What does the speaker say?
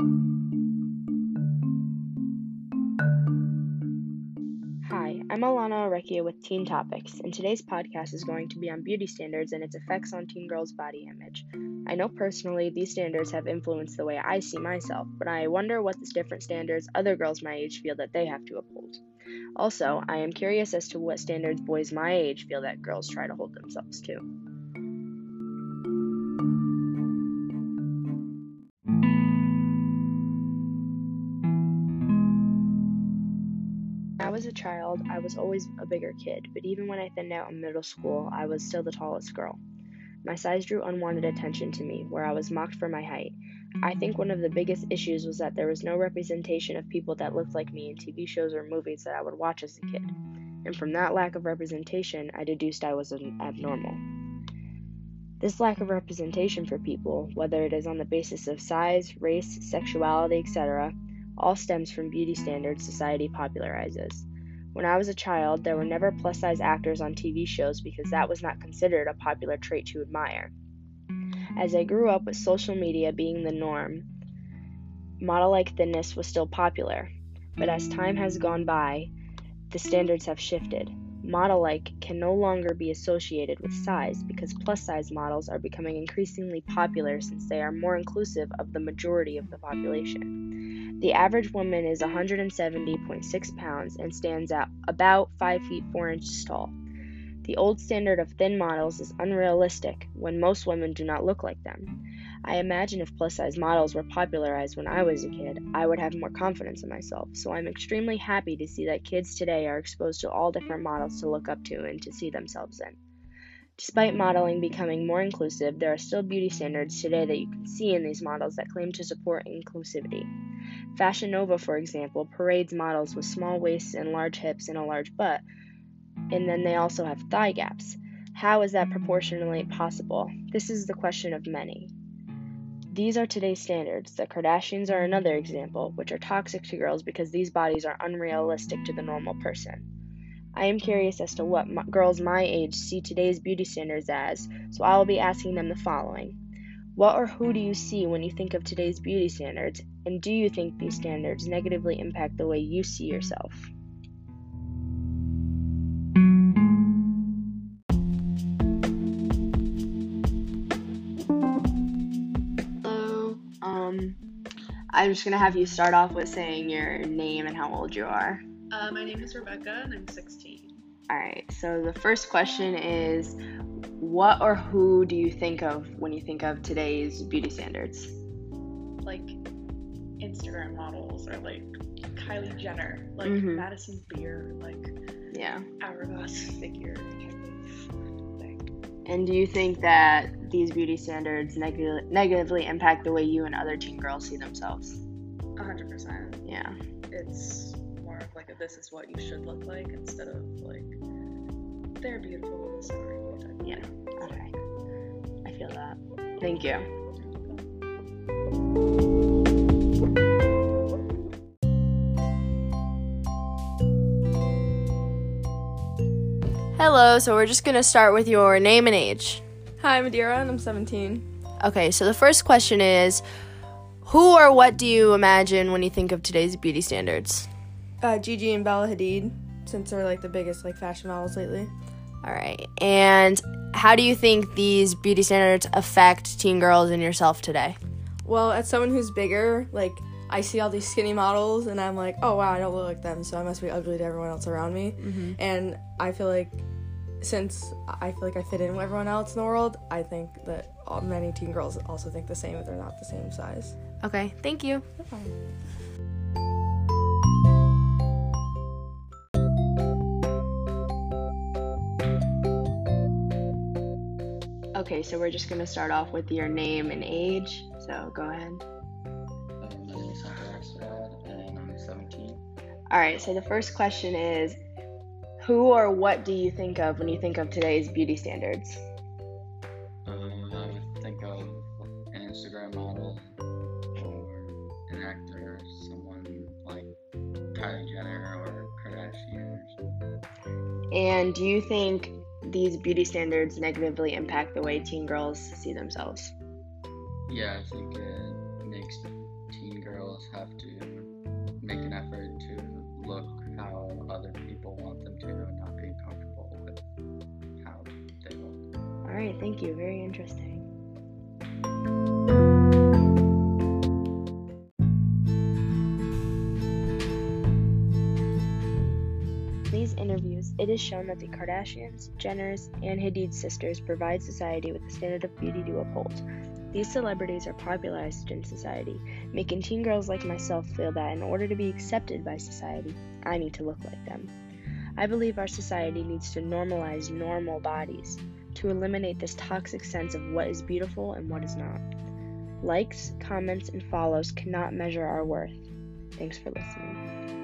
Hi, I'm Alana Orecchia with Teen Topics, and today's podcast is going to be on beauty standards and its effects on teen girls' body image. I know personally these standards have influenced the way I see myself, but I wonder what the different standards other girls my age feel that they have to uphold. Also, I am curious as to what standards boys my age feel that girls try to hold themselves to. Was a child, I was always a bigger kid, but even when I thinned out in middle school, I was still the tallest girl. My size drew unwanted attention to me, where I was mocked for my height. I think one of the biggest issues was that there was no representation of people that looked like me in TV shows or movies that I would watch as a kid. And from that lack of representation, I deduced I was abnormal. This lack of representation for people, whether it is on the basis of size, race, sexuality, etc., all stems from beauty standards society popularizes. When I was a child, there were never plus size actors on TV shows because that was not considered a popular trait to admire. As I grew up with social media being the norm, model like thinness was still popular. But as time has gone by, the standards have shifted. Model like can no longer be associated with size because plus size models are becoming increasingly popular since they are more inclusive of the majority of the population. The average woman is 170.6 pounds and stands at about 5 feet 4 inches tall. The old standard of thin models is unrealistic when most women do not look like them. I imagine if plus size models were popularized when I was a kid, I would have more confidence in myself. So I'm extremely happy to see that kids today are exposed to all different models to look up to and to see themselves in. Despite modeling becoming more inclusive, there are still beauty standards today that you can see in these models that claim to support inclusivity. Fashion Nova, for example, parades models with small waists and large hips and a large butt, and then they also have thigh gaps. How is that proportionally possible? This is the question of many. These are today's standards. The Kardashians are another example, which are toxic to girls because these bodies are unrealistic to the normal person. I am curious as to what my, girls my age see today's beauty standards as, so I will be asking them the following What or who do you see when you think of today's beauty standards, and do you think these standards negatively impact the way you see yourself? I'm just gonna have you start off with saying your name and how old you are. Uh, my name is Rebecca and I'm 16. All right. So the first question is, what or who do you think of when you think of today's beauty standards? Like Instagram models or like Kylie Jenner, like Mhm. Madison Beer, like Yeah. hourglass figure type of thing. And do you think that these beauty standards neg- negatively impact the way you and other teen girls see themselves? 100%. Yeah. It's more of like a this is what you should look like instead of like they're beautiful, so are you type Yeah. thing. Okay. I feel that. Thank you. Hello, so we're just going to start with your name and age. Hi, I'm Adira, and I'm 17. Okay, so the first question is Who or what do you imagine when you think of today's beauty standards? Uh, Gigi and Bella Hadid, since they're like the biggest like fashion models lately. All right, and how do you think these beauty standards affect teen girls and yourself today? Well, as someone who's bigger, like I see all these skinny models, and I'm like, oh wow, I don't look like them, so I must be ugly to everyone else around me. And I feel like since I feel like I fit in with everyone else in the world, I think that all, many teen girls also think the same if they're not the same size. Okay, thank you. Okay, so we're just gonna start off with your name and age. So go ahead. My name is Hunter and I'm 17. All right, so the first question is Who or what do you think of when you think of today's beauty standards? Um, I would think of an Instagram model or an actor, someone like Kylie Jenner or Kardashian. And do you think these beauty standards negatively impact the way teen girls see themselves? Yeah, I think it makes teen girls other people want them to and not being comfortable with how they look. All right, thank you. Very interesting. these interviews, it is shown that the Kardashians, Jenners, and Hadid sisters provide society with a standard of beauty to uphold, these celebrities are popularized in society, making teen girls like myself feel that in order to be accepted by society, I need to look like them. I believe our society needs to normalize normal bodies to eliminate this toxic sense of what is beautiful and what is not. Likes, comments, and follows cannot measure our worth. Thanks for listening.